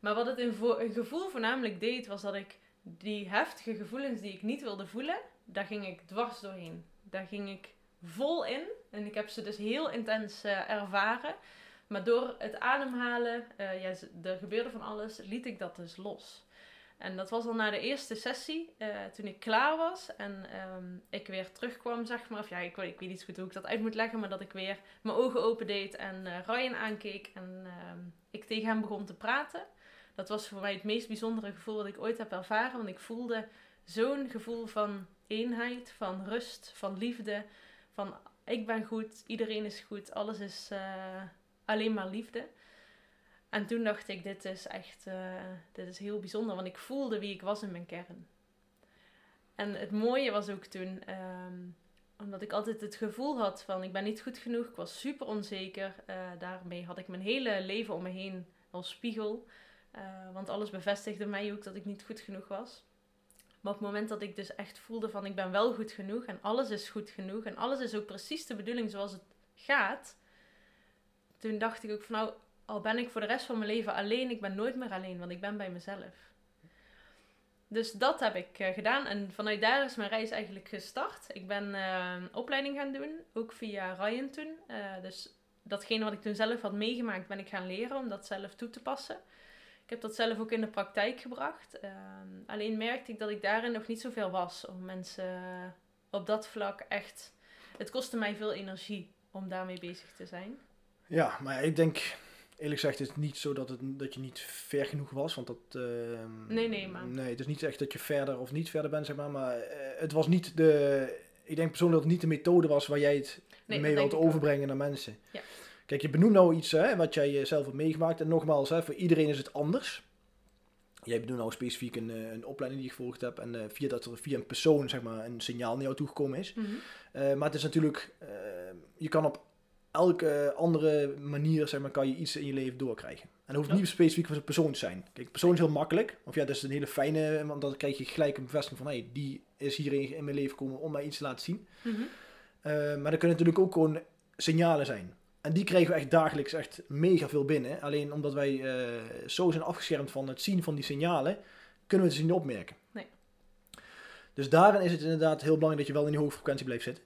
Maar wat het een, een gevoel voornamelijk deed, was dat ik die heftige gevoelens die ik niet wilde voelen, daar ging ik dwars doorheen. Daar ging ik vol in. En ik heb ze dus heel intens ervaren. Maar door het ademhalen, uh, ja, er gebeurde van alles, liet ik dat dus los. En dat was al na de eerste sessie, uh, toen ik klaar was en um, ik weer terugkwam, zeg maar. Of ja, ik, ik weet niet goed hoe ik dat uit moet leggen, maar dat ik weer mijn ogen open deed en uh, Ryan aankeek en uh, ik tegen hem begon te praten. Dat was voor mij het meest bijzondere gevoel dat ik ooit heb ervaren, want ik voelde zo'n gevoel van eenheid, van rust, van liefde, van ik ben goed, iedereen is goed, alles is alleen maar liefde. En toen dacht ik, dit is echt, uh, dit is heel bijzonder, want ik voelde wie ik was in mijn kern. En het mooie was ook toen, um, omdat ik altijd het gevoel had van, ik ben niet goed genoeg, ik was super onzeker. Uh, daarmee had ik mijn hele leven om me heen als spiegel. Uh, want alles bevestigde mij ook dat ik niet goed genoeg was. Maar op het moment dat ik dus echt voelde van, ik ben wel goed genoeg en alles is goed genoeg en alles is ook precies de bedoeling zoals het gaat, toen dacht ik ook van nou, al ben ik voor de rest van mijn leven alleen, ik ben nooit meer alleen, want ik ben bij mezelf. Dus dat heb ik uh, gedaan en vanuit daar is mijn reis eigenlijk gestart. Ik ben een opleiding gaan doen, ook via Ryan toen. Uh, dus datgene wat ik toen zelf had meegemaakt, ben ik gaan leren om dat zelf toe te passen. Ik heb dat zelf ook in de praktijk gebracht. Ehm, alleen merkte ik dat ik daarin nog niet zoveel was om mensen op dat vlak echt. Het kostte mij veel energie om daarmee bezig te zijn. Ja, maar ik denk, eerlijk gezegd, is het niet zo dat, het, dat je niet ver genoeg was. Want dat. Uh, nee, nee, man. Nee, het is niet echt dat je verder of niet verder bent, zeg maar. Maar uh, het was niet de. Ik denk persoonlijk dat het niet de methode was waar jij het nee, mee wilt overbrengen naar mensen. Ja. Kijk, je benoemt nou iets hè, wat jij zelf hebt meegemaakt. En nogmaals, hè, voor iedereen is het anders. Jij benoemt nou specifiek een, een opleiding die je gevolgd hebt. En uh, via, dat er via een persoon zeg maar, een signaal naar jou toegekomen is. Mm -hmm. uh, maar het is natuurlijk, uh, je kan op elke andere manier zeg maar, kan je iets in je leven doorkrijgen. En dat hoeft ja. niet specifiek voor een persoon te zijn. Kijk, persoon is heel makkelijk. Of ja, dat is een hele fijne, want dan krijg je gelijk een bevestiging van... hé, hey, die is hier in, mijn leven gekomen om mij iets te laten zien. Mm -hmm. uh, maar er kunnen natuurlijk ook gewoon signalen zijn. En die krijgen we echt dagelijks echt mega veel binnen. Alleen omdat wij uh, zo zijn afgeschermd van het zien van die signalen... kunnen we het dus niet opmerken. Nee. Dus daarin is het inderdaad heel belangrijk dat je wel in die hoge frequentie blijft zitten.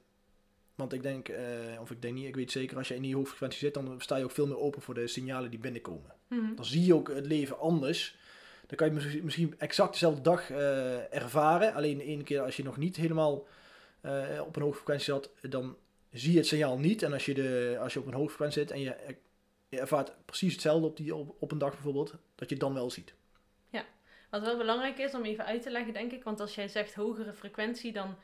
Want ik denk, uh, of ik denk niet, ik weet zeker, als je in die hoogfrequentie zit, dan sta je ook veel meer open voor de signalen die binnenkomen. Mm -hmm. Dan zie je ook het leven anders. Dan kan je misschien exact dezelfde dag uh, ervaren. Alleen de ene keer als je nog niet helemaal uh, op een hoge frequentie zat, dan zie je het signaal niet. En als je, de, als je op een hoge frequentie zit en je, je ervaart precies hetzelfde op, die, op, op een dag bijvoorbeeld, dat je het dan wel ziet. Ja, wat wel belangrijk is om even uit te leggen, denk ik. Want als jij zegt hogere frequentie, dan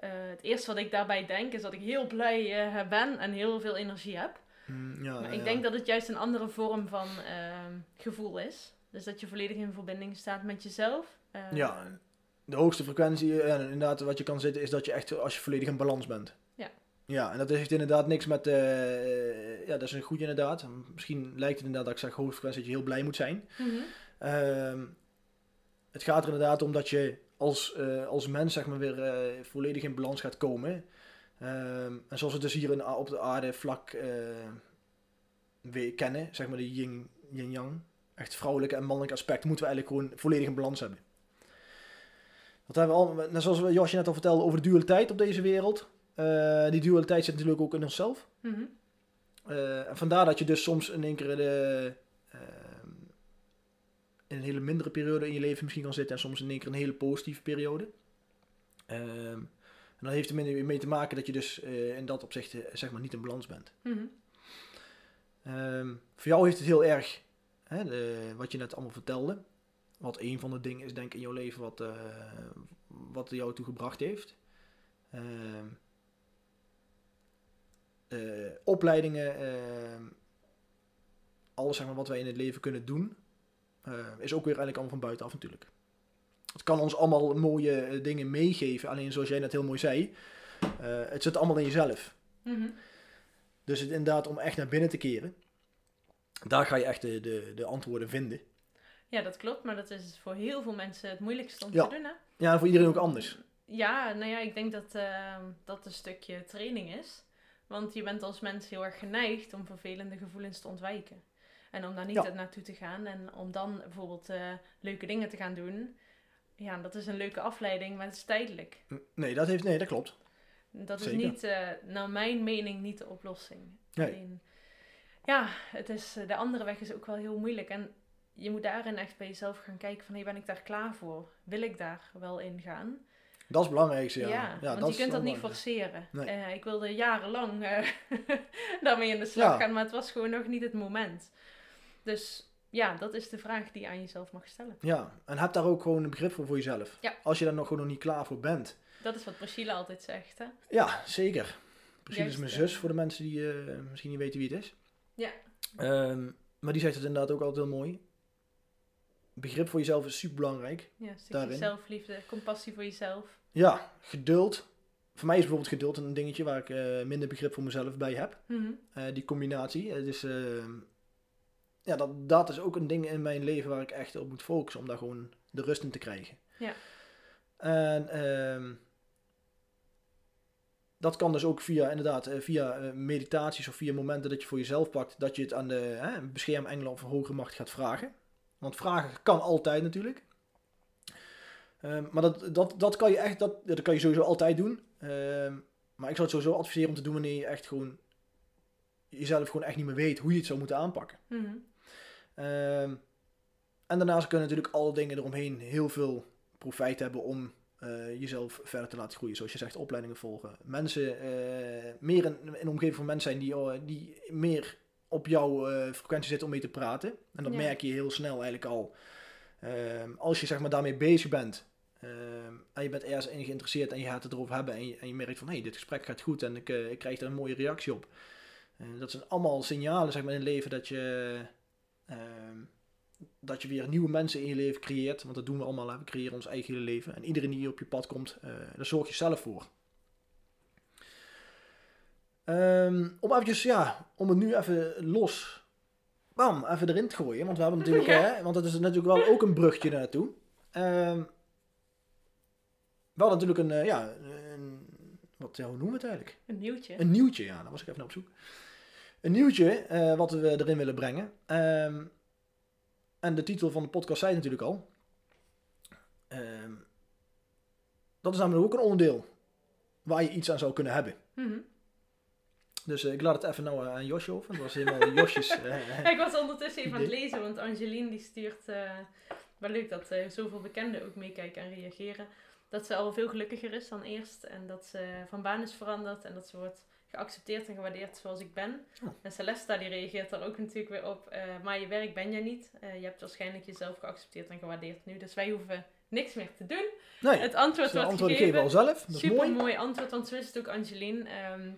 uh, het eerste wat ik daarbij denk is dat ik heel blij uh, ben en heel veel energie heb. Mm, ja, maar ik ja. denk dat het juist een andere vorm van uh, gevoel is. Dus dat je volledig in verbinding staat met jezelf. ja, de hoogste frequentie, en inderdaad, wat je kan zitten, is dat je echt als je volledig in balans bent. Ja. Ja, en dat heeft inderdaad niks met. ja, dat is een goed inderdaad. Misschien lijkt het inderdaad dat ik zeg hoogste frequentie dat je heel blij moet zijn. Mm -hmm. het gaat er inderdaad om dat je als, uh, als mens zeg maar weer uh, volledig in balans gaat komen. Um, en zoals we dus hier in, op de aarde vlak uh, weer kennen, zeg maar de yin, yin yang, echt vrouwelijke en mannelijke aspect, moeten we eigenlijk gewoon volledig in balans hebben. Dat hebben we al, net zoals Josje net al vertelde over de dualiteit op deze wereld. die dualiteit zit natuurlijk ook in onszelf. Mm -hmm. en vandaar dat je dus soms in één keer de in een hele mindere periode in je leven misschien kan zitten en soms in één keer een hele positieve periode. Um, en dat heeft er mee te maken dat je dus uh, in dat opzicht uh, zeg maar niet in balans bent. Mm -hmm. Ehm, voor jou heeft het heel erg, hè, de- wat je net allemaal vertelde, wat een van de dingen is denk ik in jouw leven wat, eh, wat jou toe gebracht heeft. Ehm, eh, opleidingen, ehm, alles zeg maar, wat wij in het leven kunnen doen, eh, is ook weer eigenlijk allemaal van buitenaf natuurlijk. Het kan ons allemaal mooie eh, dingen meegeven, alleen zoals jij net heel mooi zei, eh, het zit allemaal in jezelf. Mhm. Dus het inderdaad om echt naar binnen te keren, daar ga je echt de, de, de antwoorden vinden. Ja, dat klopt, maar dat is voor heel veel mensen het moeilijkste om Ja. te doen, hè? Ja, en voor iedereen ook anders. Ja, nou ja, ik denk dat eh, dat een stukje training is. Want je bent als mens heel erg geneigd om vervelende gevoelens te ontwijken. En om daar niet Ja. naartoe te gaan en om dan bijvoorbeeld eh, leuke dingen te gaan doen. Ja, dat is een leuke afleiding, maar het is tijdelijk. Nee, dat, heeft, nee, dat klopt. Dat is niet, eh, naar mijn mening, niet de oplossing. Nee. Alleen, ja, het is, eh, de andere weg is ook wel heel moeilijk. En je moet daarin echt bij jezelf gaan kijken van, hey, ben ik daar klaar voor? Wil ik daar wel in gaan? Dat is het belangrijkste, ja. Ja, ja want je kunt dat niet belangrijk. forceren. Nee. Ik wilde jarenlang eh, [laughs] daarmee in de slag Ja. gaan, maar het was gewoon nog niet het moment. Dus ja, dat is de vraag die je aan jezelf mag stellen. Ja, en heb daar ook gewoon een begrip voor voor jezelf. Ja. Als je daar nog gewoon nog niet klaar voor bent. Dat is wat Priscilla altijd zegt, hè? Ja, zeker. Precies Juist, mijn zus, voor de mensen die eh, misschien niet weten wie het is. Ja. Ehm, maar die zegt het inderdaad ook altijd heel mooi. Begrip voor jezelf is super belangrijk. Ja, Daarin. zelfliefde, compassie voor jezelf. Ja, geduld. Voor mij is bijvoorbeeld geduld een dingetje waar ik eh, minder begrip voor mezelf bij heb. Mhm. Eh, die combinatie. Het is, ehm, ja, dat, dat is ook een ding in mijn leven waar ik echt op moet focussen om daar gewoon de rust in te krijgen. Ja. En ehm, dat kan dus ook via, inderdaad, eh, via eh, meditaties of via momenten dat je voor jezelf pakt, dat je het aan de hè, beschermengelen of hogere macht gaat vragen. Want vragen kan altijd natuurlijk. Ehm, maar dat, dat, dat kan je echt, dat, dat kan je sowieso altijd doen. Ehm, maar ik zou het sowieso adviseren om te doen wanneer je echt gewoon jezelf gewoon echt niet meer weet hoe je het zou moeten aanpakken. Mhm. Ehm, en daarnaast kunnen natuurlijk alle dingen eromheen heel veel profijt hebben om eh, jezelf verder te laten groeien. Zoals je zegt, opleidingen volgen. Mensen, eh, meer in, in de omgeving van mensen zijn die, oh, die meer op jouw eh, frequentie zitten om mee te praten. En dat Ja. merk je heel snel eigenlijk al. Ehm, als je zeg maar daarmee bezig bent ehm, en je bent ergens in geïnteresseerd en je gaat het erover hebben en je, en je merkt van hé, hey, dit gesprek gaat goed en ik, ik krijg er een mooie reactie op. Dat zijn allemaal signalen zeg maar, in het leven dat je, ehm, dat je weer nieuwe mensen in je leven creëert. Want dat doen we allemaal, hè. we creëren ons eigen hele leven. En iedereen die op je pad komt, eh, daar zorg je zelf voor. Ehm, om eventjes, ja, om het nu even los, bam, even erin te gooien. Want we hebben natuurlijk, Ja. hè, want dat is natuurlijk wel ook een brugje naartoe. Ehm we hadden natuurlijk een, eh, ja, een, wat, ja, hoe noemen we het eigenlijk? Een nieuwtje. Een nieuwtje, ja, daar was ik even naar op zoek. Een nieuwtje eh, wat we erin willen brengen. Ehm, en de titel van de podcast zei het natuurlijk al. Ehm, dat is namelijk ook een onderdeel waar je iets aan zou kunnen hebben. Mhm. Dus eh, ik laat het even nou aan Josje over. Dat was helemaal Josjes. [laughs] eh, ik was ondertussen even aan het lezen, want Angeline die stuurt, eh wel leuk dat eh, zoveel bekenden ook meekijken en reageren. Dat ze al veel gelukkiger is dan eerst en dat ze van baan is veranderd en dat ze wordt geaccepteerd en gewaardeerd zoals ik ben. Oh. En Celesta die reageert daar ook natuurlijk weer op, eh, maar je werk ben jij niet. Eh, je hebt waarschijnlijk jezelf geaccepteerd en gewaardeerd nu, dus wij hoeven niks meer te doen. nee, Het antwoord wordt antwoorden gegeven. geven we al zelf. Dat is Super mooi. mooi antwoord, want zo is het ook Angeline. Ehm,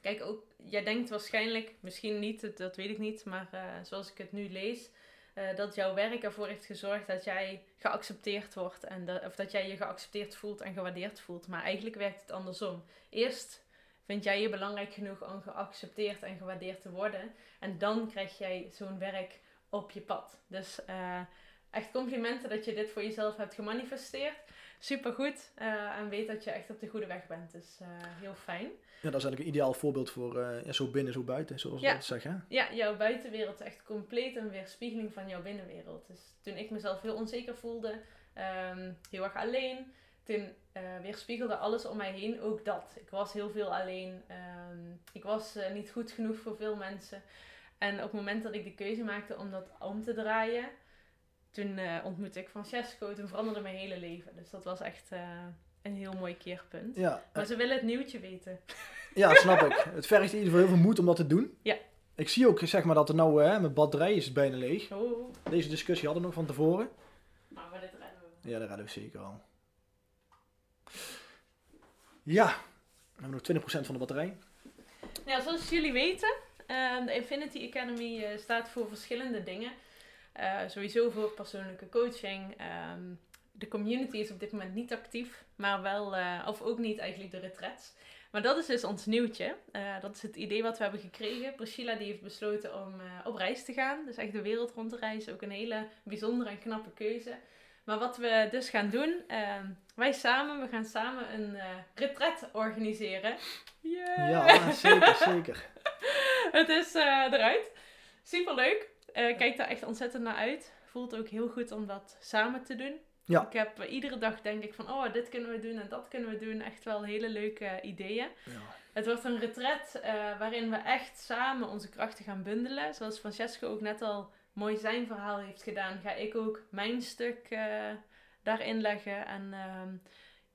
kijk, ook, jij denkt waarschijnlijk, misschien niet, dat, dat weet ik niet, maar eh, zoals ik het nu lees, eh, dat jouw werk ervoor heeft gezorgd dat jij geaccepteerd wordt en dat, of dat jij je geaccepteerd voelt en gewaardeerd voelt. Maar eigenlijk werkt het andersom. Eerst vind jij je belangrijk genoeg om geaccepteerd en gewaardeerd te worden en dan krijg jij zo'n werk op je pad. Dus eh, echt complimenten dat je dit voor jezelf hebt gemanifesteerd. Supergoed. eh en weet dat je echt op de goede weg bent. Dus eh, heel fijn. Ja, dat is eigenlijk een ideaal voorbeeld voor ja, zo binnen, zo buiten, zoals we Ja. dat zeggen. Ja, jouw buitenwereld is echt compleet een weerspiegeling van jouw binnenwereld. Dus toen ik mezelf heel onzeker voelde, ehm, heel erg alleen, toen eh, weerspiegelde alles om mij heen ook dat. Ik was heel veel alleen. ehm, ik was eh, niet goed genoeg voor veel mensen. En op het moment dat ik de keuze maakte om dat om te draaien, toen eh, ontmoette ik Francesco. Toen veranderde mijn hele leven. Dus dat was echt eh, een heel mooi keerpunt. Ja, Maar ze willen het nieuwtje weten. [laughs] Ja, snap ik. Het vergt in ieder geval heel veel moed om dat te doen. Ja. Ik zie ook zeg maar dat er nou, hè, mijn batterij is bijna leeg. Oh, Deze discussie hadden we nog van tevoren. maar maar dit redden we. Ja, dat redden we zeker al. Ja, we hebben nog 20% van de batterij. Ja, zoals jullie weten, eh, de Infinity Academy eh, staat voor verschillende dingen. Eh, sowieso voor persoonlijke coaching. Ehm, de community is op dit moment niet actief, maar wel, eh, of ook niet eigenlijk de retreats. Maar dat is dus ons nieuwtje. Dat is het idee wat we hebben gekregen. Priscilla die heeft besloten om op reis te gaan. Dus echt de wereld rond te reizen. Ook een hele bijzondere en knappe keuze. Maar wat we dus gaan doen, ehm, wij samen, we gaan samen een eh retret organiseren. Yeah. Ja, zeker, zeker. [laughs] Het is eh, eruit. Superleuk. Eh kijk daar echt ontzettend naar uit. Voelt ook heel goed om dat samen te doen. Ja. Ik heb iedere dag denk ik van, oh, dit kunnen we doen en dat kunnen we doen. Echt wel hele leuke ideeën. Ja. Het wordt een retret waarin we echt samen onze krachten gaan bundelen. Zoals Francesco ook net al mooi zijn verhaal heeft gedaan, ga ik ook mijn stuk eh, daarin leggen. En ehm,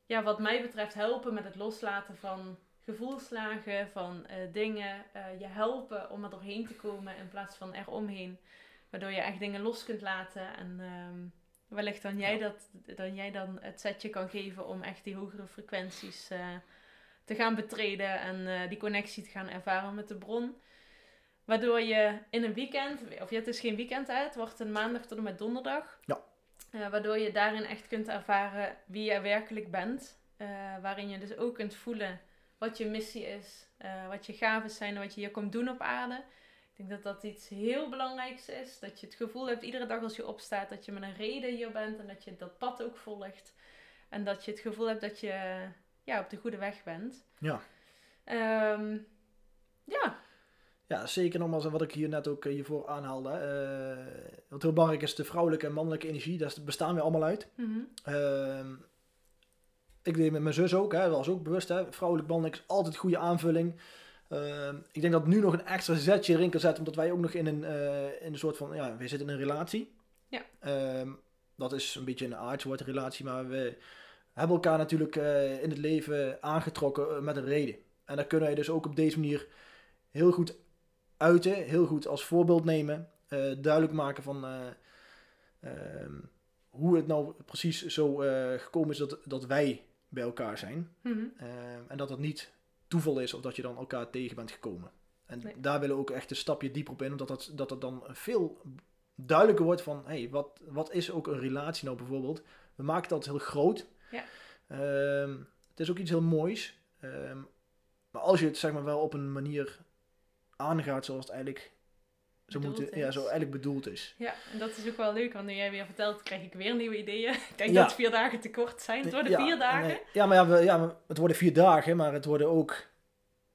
ja, wat mij betreft helpen met het loslaten van gevoelslagen, van eh, dingen. eh, je helpen om er doorheen te komen in plaats van eromheen. Waardoor je echt dingen los kunt laten. En ehm, wellicht dan jij, dat, dan jij dan het setje kan geven om echt die hogere frequenties te gaan betreden. En die connectie te gaan ervaren met de bron. Waardoor je in een weekend, of het is geen weekend het wordt een maandag tot en met donderdag. Ja. Eh, waardoor je daarin echt kunt ervaren wie je werkelijk bent. Eh, waarin je dus ook kunt voelen wat je missie is, eh, wat je gaven zijn en wat je hier komt doen op aarde. Ik denk dat dat iets heel belangrijks is. Dat je het gevoel hebt iedere dag als je opstaat dat je met een reden hier bent en dat je dat pad ook volgt. En dat je het gevoel hebt dat je ja, op de goede weg bent. Ja. Ehm, ja, Ja, zeker nogmaals, en wat ik hier net ook eh, hiervoor aanhaalde. eh, wat heel belangrijk is, de vrouwelijke en mannelijke energie, daar bestaan we allemaal uit. Mhm. Ehm, ik deed met mijn zus ook, hè, was ook bewust, hè, vrouwelijk, mannelijk is altijd goede aanvulling. Ehm, ik denk dat nu nog een extra zetje erin kan zetten, omdat wij ook nog in een, eh, in een soort van, ja, we zitten in een relatie. Ja. Ehm, dat is een beetje een aardsoort relatie, maar we hebben elkaar natuurlijk in het leven aangetrokken met een reden. En daar kunnen wij dus ook op deze manier heel goed uiten, heel goed als voorbeeld nemen, eh, duidelijk maken van eh, ehm, hoe het nou precies zo eh, gekomen is dat, dat wij bij elkaar zijn. Mhm. En dat het niet toeval is of dat je dan elkaar tegen bent gekomen. En Nee. daar willen we ook echt een stapje dieper op in, omdat dat, dat het dan veel duidelijker wordt van, hey, wat, wat is ook een relatie nou bijvoorbeeld? We maken dat heel groot. Ja. Ehm, het is ook iets heel moois. Ehm, maar als je het zeg maar wel op een manier aangaat zoals het eigenlijk zo, Bedoeld moet, ja, zo eigenlijk bedoeld is. Ja, en dat is ook wel leuk, want nu jij weer vertelt, krijg ik weer nieuwe ideeën. [laughs] Ik denk Ja. dat vier dagen te kort zijn. Het worden Ja, vier dagen. nee. ja, maar ja, we, ja, het worden vier dagen, maar het worden ook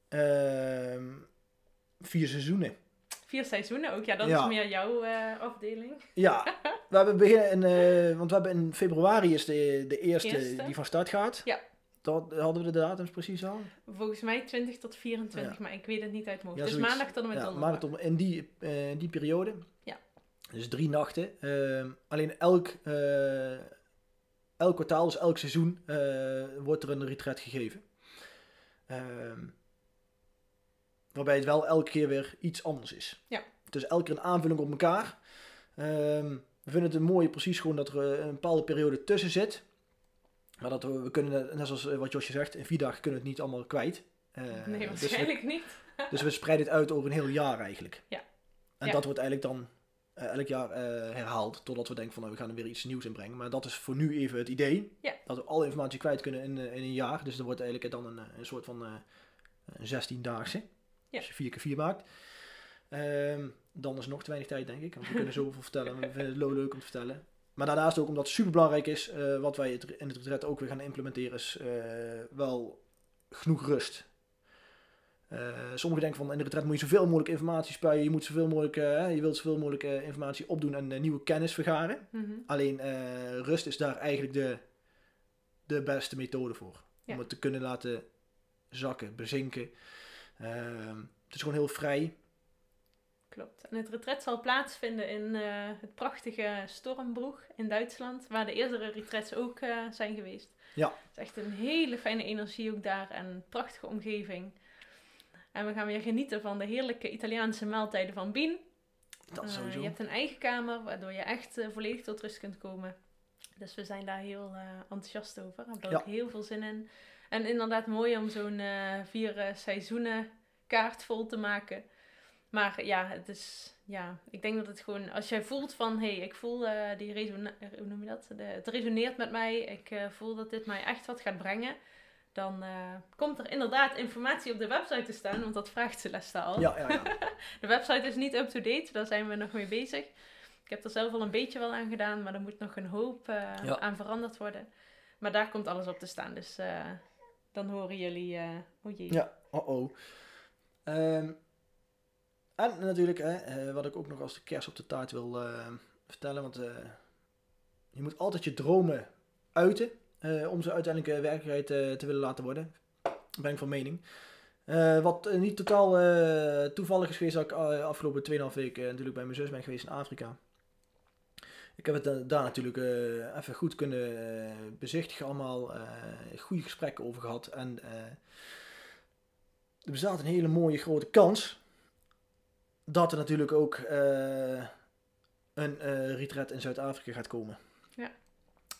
ehm, vier seizoenen. Vier seizoenen ook. Ja, dat is meer jouw eh, afdeling. Ja, [laughs] we hebben beginnen in, eh, want we hebben in februari is de, de eerste, Eerste. die van start gaat. Ja. Dat hadden we de datums precies al. Volgens mij 20 tot 24, maar ik weet het niet uit mijn hoofd. Ja, dus maandag tot en met Ja, donderdag. maandag tot in die, eh, in die periode. Ja. Dus drie nachten. Ehm, alleen elk, eh, elk kwartaal, dus elk seizoen, eh, wordt er een retreat gegeven. Ehm, waarbij het wel elke keer weer iets anders is. Ja. Dus elke keer een aanvulling op elkaar. Ehm, we vinden het een mooie, precies gewoon dat er eh, een bepaalde periode tussen zit. Maar dat we, we kunnen, net zoals eh, wat Josje zegt, in vier dagen kunnen we het niet allemaal kwijt. Eh, nee, dus we- waarschijnlijk niet. [laughs] dus we spreiden het uit over een heel jaar eigenlijk. Ja. En Ja. dat wordt eigenlijk dan eh, elk jaar herhaald. Totdat we denken van nou, we gaan er weer iets nieuws in brengen. Maar dat is voor nu even het idee. Ja. Dat we alle informatie kwijt kunnen in, in een jaar. Dus dat wordt eigenlijk dan een, een soort van een 16-daagse. Ja. Als je 4 keer 4 maakt. Ehm, dan is nog te weinig tijd denk ik. Want we kunnen [laughs] zoveel vertellen. We vinden het leuk om te vertellen. Maar daarnaast ook omdat het super belangrijk is. eh, wat wij in het retret ook weer gaan implementeren. Is eh, wel genoeg rust. Eh, sommigen denken van in de retret moet je zoveel mogelijk informatie spuien. Je moet zoveel mogelijk, je wilt zoveel mogelijk informatie opdoen en nieuwe kennis vergaren. Mhm. Alleen rust is daar eigenlijk de, de beste methode voor. Ja. Om het te kunnen laten zakken, bezinken. Ehm, het is gewoon heel vrij. Klopt. En het retret zal plaatsvinden in eh, het prachtige Stormbroek in Duitsland, waar de eerdere retrets ook eh, zijn geweest. Ja. Het is echt een hele fijne energie ook daar en een prachtige omgeving. En we gaan weer genieten van de heerlijke Italiaanse maaltijden van Bien. Dat Eh, sowieso. je hebt een eigen kamer, waardoor je echt volledig tot rust kunt komen. Dus we zijn daar heel enthousiast over. We hebben er Ja. ook heel veel zin in. En inderdaad mooi om zo'n vier seizoenen kaart vol te maken. Maar ja, het is... Ja, ik denk dat het gewoon... Als jij voelt van... Hé, hey, ik voel eh, die... Hoe noem je dat? De, het resoneert met mij. Ik eh, voel dat dit mij echt wat gaat brengen. Dan eh, komt er inderdaad informatie op de website te staan. Want dat vraagt Celeste al. Ja, ja, ja. [laughs] De website is niet up-to-date, daar zijn we nog mee bezig. Ik heb er zelf al een beetje wel aan gedaan, maar er moet nog een hoop Ja. aan veranderd worden. Maar daar komt alles op te staan, dus dan horen jullie... oh jee. Ja. Oh-oh. Ehm, en natuurlijk, hè, eh, wat ik ook nog als de kers op de taart wil eh, vertellen, want eh, je moet altijd je dromen uiten om ze uiteindelijk werkelijkheid te willen laten worden. Ben ik van mening. Wat niet totaal toevallig is geweest, dat ik afgelopen 2,5 weken natuurlijk bij mijn zus ben geweest in Afrika. Ik heb het daar natuurlijk even goed kunnen bezichtigen, allemaal goede gesprekken over gehad. En er bestaat een hele mooie grote kans dat er natuurlijk ook eh, een eh retreat in Zuid-Afrika gaat komen. Ja.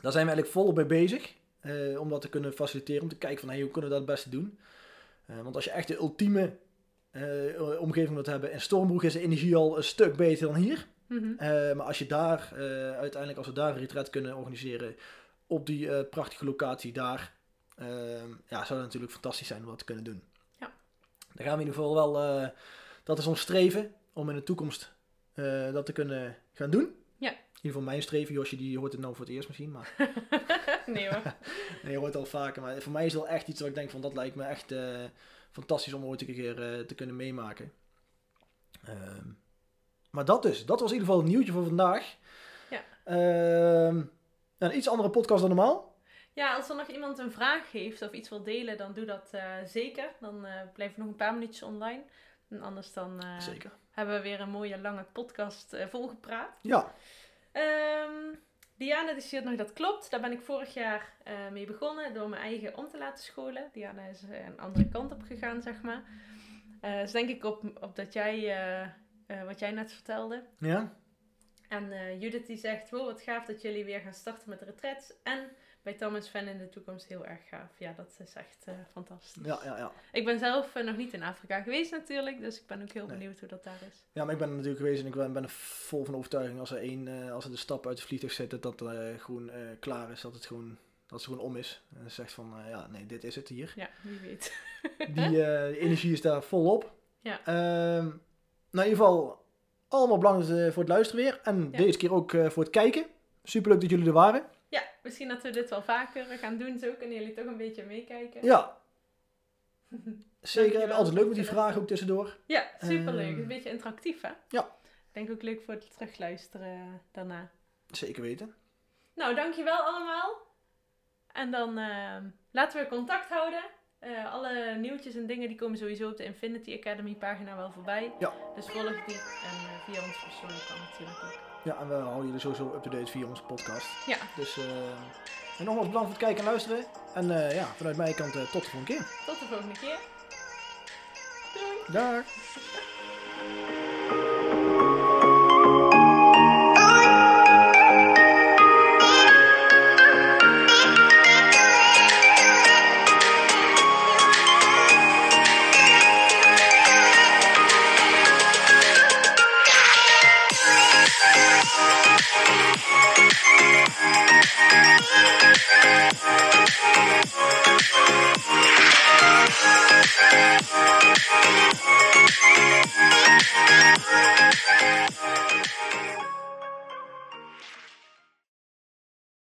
Daar zijn we eigenlijk volop bij bezig. eh, om dat te kunnen faciliteren. Om te kijken van hey, hoe kunnen we dat het beste doen. Want als je echt de ultieme omgeving wilt hebben. In Stormbroek is de energie al een stuk beter dan hier. Mhm. Eh, maar als je daar, uiteindelijk als we daar een retreat kunnen organiseren. Op die prachtige locatie daar. ja, zou dat natuurlijk fantastisch zijn om dat te kunnen doen. Ja. Daar gaan we in ieder geval wel, dat is ons streven. Om in de toekomst eh, dat te kunnen gaan doen. Ja. In ieder geval mijn streven. Josje die hoort het nou voor het eerst misschien. Maar [laughs] nee hoor. [laughs] nee, je hoort het al vaker. Maar voor mij is het wel echt iets wat ik denk van dat lijkt me echt eh, fantastisch om ooit een keer eh, te kunnen meemaken. Ehm, maar dat dus. Dat was in ieder geval het nieuwtje voor vandaag. Ja. Ehm, een iets andere podcast dan normaal. Ja, als er nog iemand een vraag heeft of iets wil delen, dan doe dat zeker. Dan blijven we nog een paar minuutjes online. En anders dan Zeker. Hebben we weer een mooie lange podcast eh, volgepraat. Ja. Ehm Diana die stuurt nog dat klopt. Daar ben ik vorig jaar eh, mee begonnen door mijn eigen om te laten scholen. Diana is eh, een andere kant op gegaan, zeg maar. Eh dus denk ik op, op dat jij, wat jij net vertelde. Ja. En Judith die zegt, wow wat gaaf dat jullie weer gaan starten met de retreats. En bij Thomas Fan in de toekomst heel erg gaaf. Ja, dat is echt eh, fantastisch. Ja, ja, ja. Ik ben zelf eh, nog niet in Afrika geweest natuurlijk. Dus ik ben ook heel Nee. benieuwd hoe dat daar is. Ja, maar ik ben er natuurlijk geweest en ik ben, ben er vol van overtuiging als er één, eh, als er de stap uit het vliegtuig zit, dat het eh, gewoon klaar is, dat het gewoon, dat het gewoon om is. En zegt van, ja, nee, dit is het hier. Ja, wie weet. [laughs] Die energie is daar volop. Ja. Ehm, nou, in ieder geval, allemaal bedankt voor het luisteren weer. En Ja. deze keer ook voor het kijken. Superleuk dat jullie er waren. Misschien dat we dit wel vaker gaan doen. Zo kunnen jullie toch een beetje meekijken. Ja, [laughs] zeker. Dankjewel. Altijd leuk met die vragen ook tussendoor. Ja, superleuk. Ehm. een beetje interactief, hè? Ja. Ik denk ook leuk voor het terugluisteren daarna. Zeker weten. Nou, dankjewel allemaal. En dan ehm, laten we contact houden. Eh, alle nieuwtjes en dingen die komen sowieso op de Infinity Academy pagina wel voorbij. Ja. Dus volg die. En eh, via ons persoonlijk kan natuurlijk ook. Ja, en we houden jullie sowieso up-to-date via onze podcast. Ja, Dus, eh, en nogmaals bedankt voor het kijken en luisteren. En eh, ja, vanuit mijn kant eh, tot de volgende keer. tot de volgende keer. Doei! Dag. [laughs] Thank you.